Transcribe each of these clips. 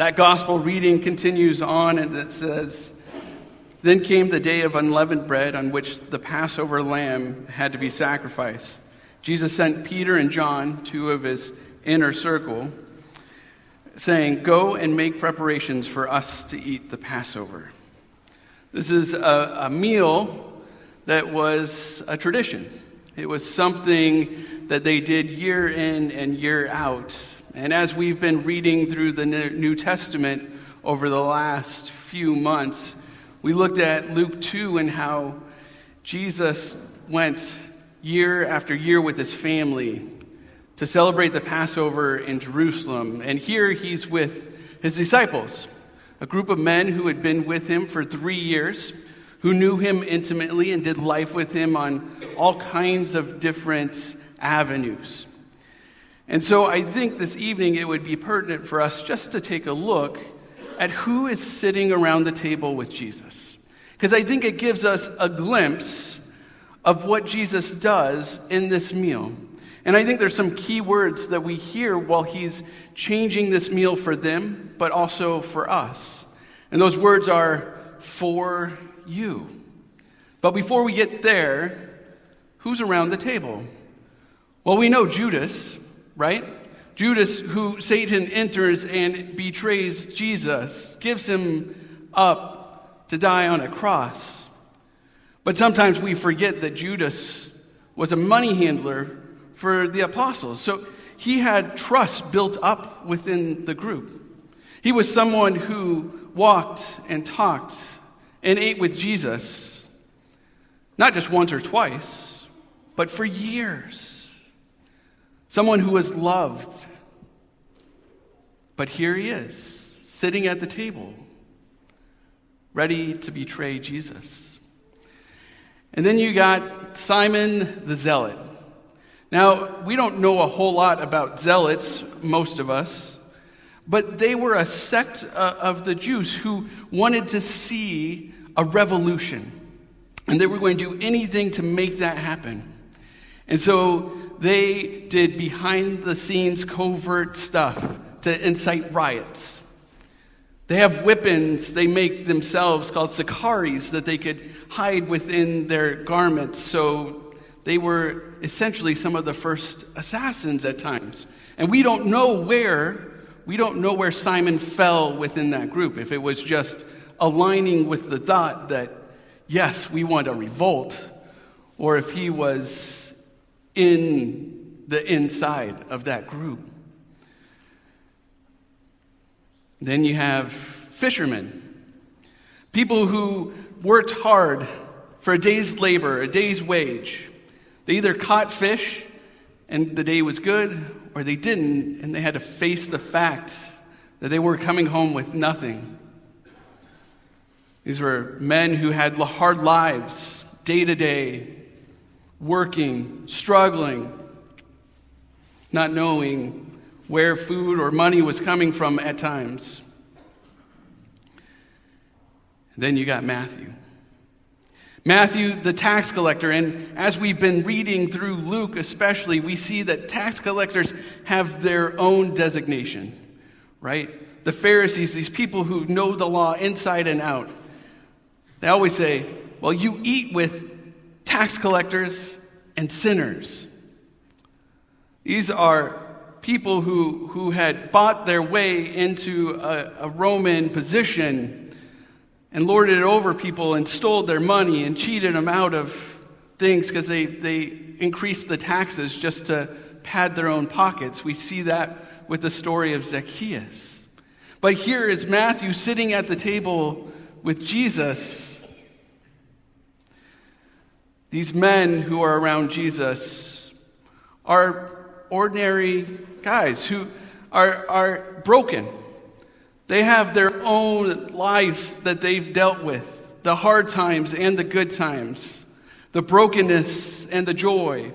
That gospel reading continues on and it says, Then came the day of unleavened bread on which the Passover lamb had to be sacrificed. Jesus sent Peter and John, two of his inner circle, saying, Go and make preparations for us to eat the Passover. This is a, a meal that was a tradition. It was something that they did year in and year out. And as we've been reading through the New Testament over the last few months, we looked at Luke 2 and how Jesus went year after year with his family to celebrate the Passover in Jerusalem. And here he's with his disciples, a group of men who had been with him for three years, who knew him intimately and did life with him on all kinds of different avenues. And so I think this evening it would be pertinent for us just to take a look at who is sitting around the table with Jesus. Because I think it gives us a glimpse of what Jesus does in this meal. And I think there's some key words that we hear while he's changing this meal for them, but also for us. And those words are for you. But before we get there, who's around the table? Well, we know Judas, right? Judas, who Satan enters and betrays Jesus, gives him up to die on a cross. But sometimes we forget that Judas was a money handler for the apostles. So he had trust built up within the group. He was someone who walked and talked and ate with Jesus, not just once or twice, but for years someone who was loved. But here he is, sitting at the table, ready to betray Jesus. And then you got Simon the Zealot. Now, we don't know a whole lot about zealots, most of us, but they were a sect uh, of the Jews who wanted to see a revolution. And they were going to do anything to make that happen. And so they did behind the scenes covert stuff to incite riots. They have weapons they make themselves called sicaries that they could hide within their garments. So they were essentially some of the first assassins at times. And we don't know where, we don't know where Simon fell within that group. If it was just aligning with the thought that, yes, we want a revolt, or if he was in the inside of that group. Then you have fishermen, people who worked hard for a day's labor, a day's wage. They either caught fish and the day was good, or they didn't and they had to face the fact that they were coming home with nothing. These were men who had hard lives, day to day, working, struggling, not knowing where food or money was coming from at times. Then you got Matthew. Matthew, the tax collector. And as we've been reading through Luke, especially, we see that tax collectors have their own designation, right? The Pharisees, these people who know the law inside and out, they always say, well, you eat with tax collectors and sinners. These are people who, who had bought their way into a, a Roman position and lorded it over people and stole their money and cheated them out of things because they, they increased the taxes just to pad their own pockets. We see that with the story of Zacchaeus. But here is Matthew sitting at the table with Jesus these men who are around Jesus are ordinary guys who are, are broken. They have their own life that they've dealt with the hard times and the good times, the brokenness and the joy.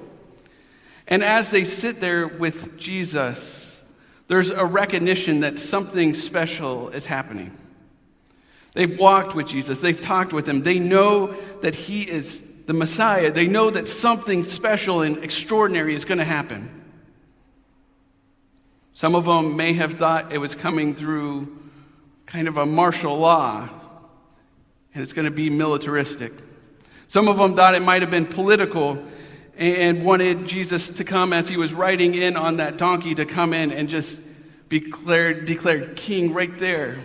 And as they sit there with Jesus, there's a recognition that something special is happening. They've walked with Jesus, they've talked with him, they know that he is the Messiah, they know that something special and extraordinary is going to happen. Some of them may have thought it was coming through kind of a martial law, and it's going to be militaristic. Some of them thought it might have been political and wanted Jesus to come as he was riding in on that donkey to come in and just be declared, declared king right there.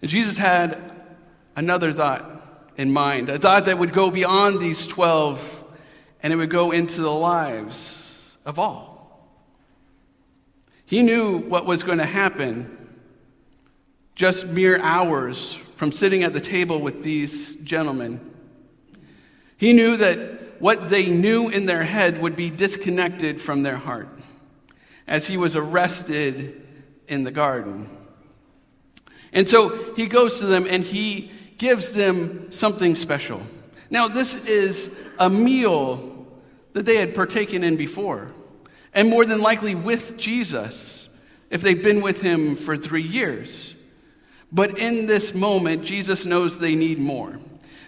And Jesus had another thought in mind, a thought that would go beyond these 12 and it would go into the lives of all. He knew what was going to happen just mere hours from sitting at the table with these gentlemen. He knew that what they knew in their head would be disconnected from their heart as he was arrested in the garden. And so he goes to them and he gives them something special. Now, this is a meal that they had partaken in before, and more than likely with Jesus, if they've been with him for three years. But in this moment, Jesus knows they need more.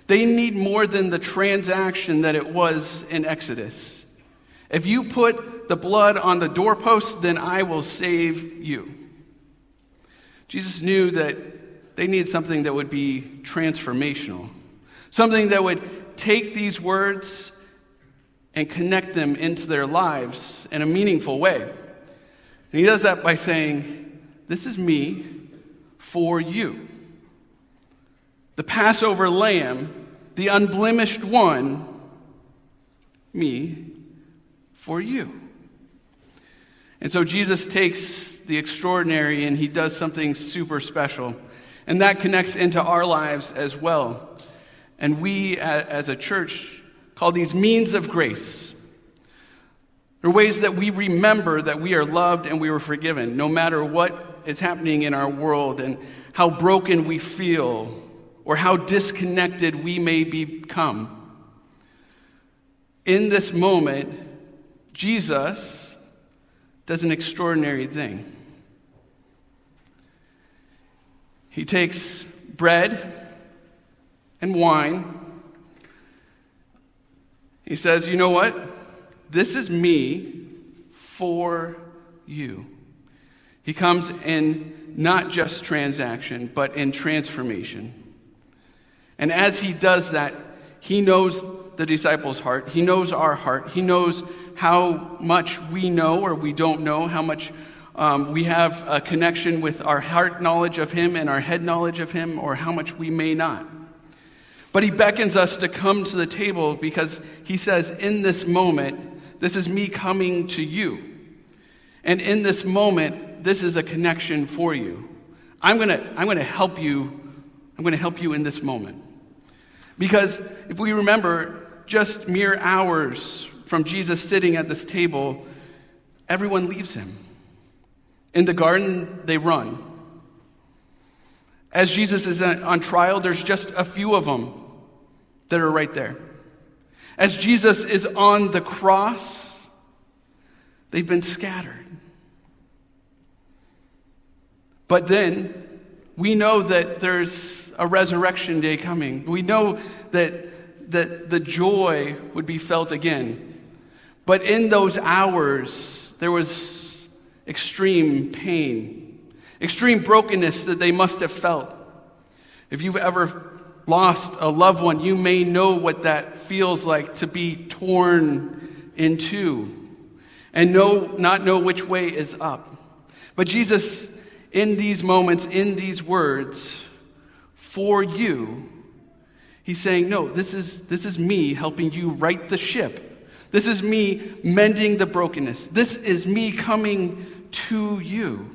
They need more than the transaction that it was in Exodus. If you put the blood on the doorpost, then I will save you. Jesus knew that they needed something that would be transformational, something that would take these words and connect them into their lives in a meaningful way. And he does that by saying, This is me for you. The Passover lamb, the unblemished one, me for you. And so Jesus takes the extraordinary and he does something super special. And that connects into our lives as well. And we, as a church, call these means of grace. They're ways that we remember that we are loved and we were forgiven, no matter what is happening in our world and how broken we feel or how disconnected we may become. In this moment, Jesus does an extraordinary thing. He takes bread and wine. He says, You know what? This is me for you. He comes in not just transaction, but in transformation. And as he does that, he knows the disciples' heart. He knows our heart. He knows how much we know or we don't know, how much um, we have a connection with our heart knowledge of Him and our head knowledge of Him, or how much we may not. But He beckons us to come to the table because He says, In this moment, this is me coming to you. And in this moment, this is a connection for you. I'm going to I'm going to help you. I'm going to help you in this moment. Because if we remember, just mere hours from Jesus sitting at this table, everyone leaves him. In the garden, they run. As Jesus is on trial, there's just a few of them that are right there. As Jesus is on the cross, they've been scattered. But then we know that there's a resurrection day coming. We know that, that the joy would be felt again. But in those hours, there was extreme pain, extreme brokenness that they must have felt. If you've ever lost a loved one, you may know what that feels like to be torn in two and know, not know which way is up. But Jesus, in these moments, in these words, for you, he's saying, No, this is, this is me helping you right the ship this is me mending the brokenness. This is me coming to you.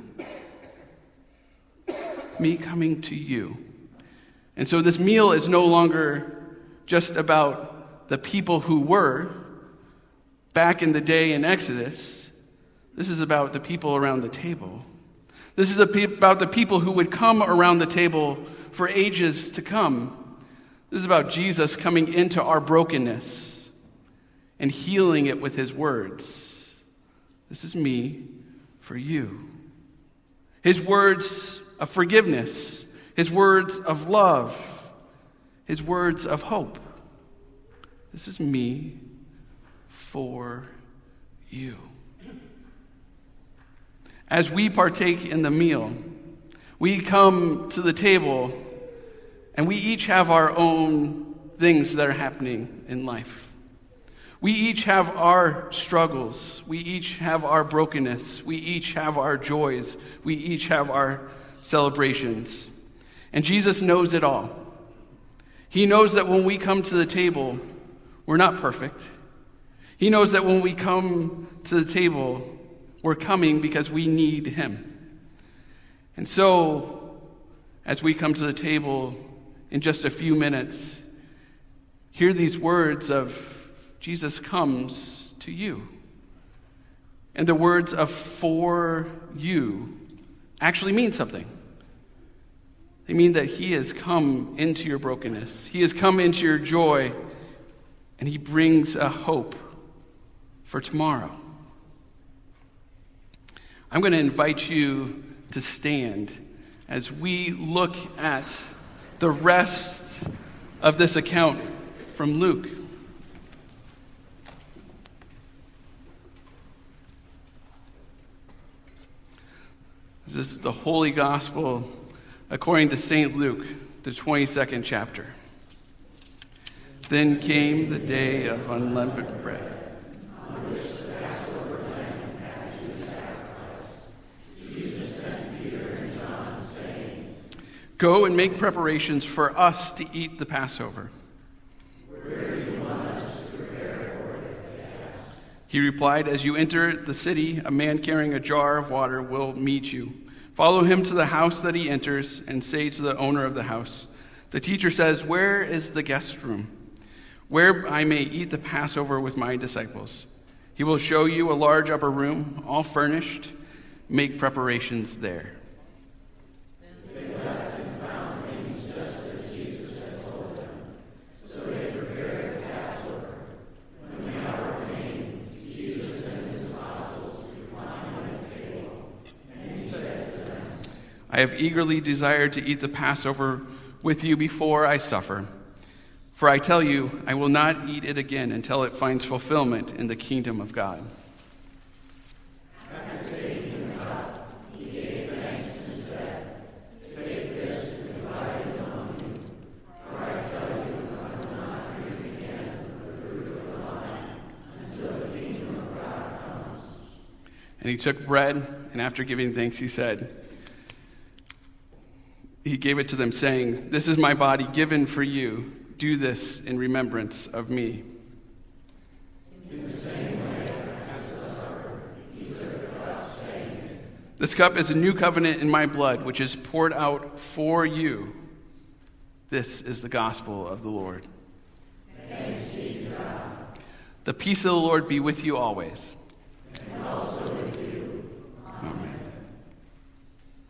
Me coming to you. And so this meal is no longer just about the people who were back in the day in Exodus. This is about the people around the table. This is about the people who would come around the table for ages to come. This is about Jesus coming into our brokenness and healing it with his words. This is me for you. His words of forgiveness, his words of love, his words of hope. This is me for you. As we partake in the meal, We come to the table and we each have our own things that are happening in life. We each have our struggles. We each have our brokenness. We each have our joys. We each have our celebrations. And Jesus knows it all. He knows that when we come to the table, we're not perfect. He knows that when we come to the table, we're coming because we need Him. And so, as we come to the table in just a few minutes, hear these words of Jesus comes to you. And the words of for you actually mean something. They mean that He has come into your brokenness, He has come into your joy, and He brings a hope for tomorrow. I'm going to invite you to stand as we look at the rest of this account from Luke. This is the Holy Gospel according to St. Luke, the 22nd chapter. Then came the day of unleavened bread. Go and make preparations for us to eat the Passover. He replied, As you enter the city, a man carrying a jar of water will meet you. Follow him to the house that he enters and say to the owner of the house, The teacher says, Where is the guest room? Where I may eat the Passover with my disciples. He will show you a large upper room, all furnished. Make preparations there. I have eagerly desired to eat the Passover with you before I suffer. For I tell you, I will not eat it again until it finds fulfillment in the kingdom of God. And he took bread, and after giving thanks, he said, he gave it to them, saying, This is my body given for you. Do this in remembrance of me. This cup is a new covenant in my blood, which is poured out for you. This is the gospel of the Lord. The peace of the Lord be with you always.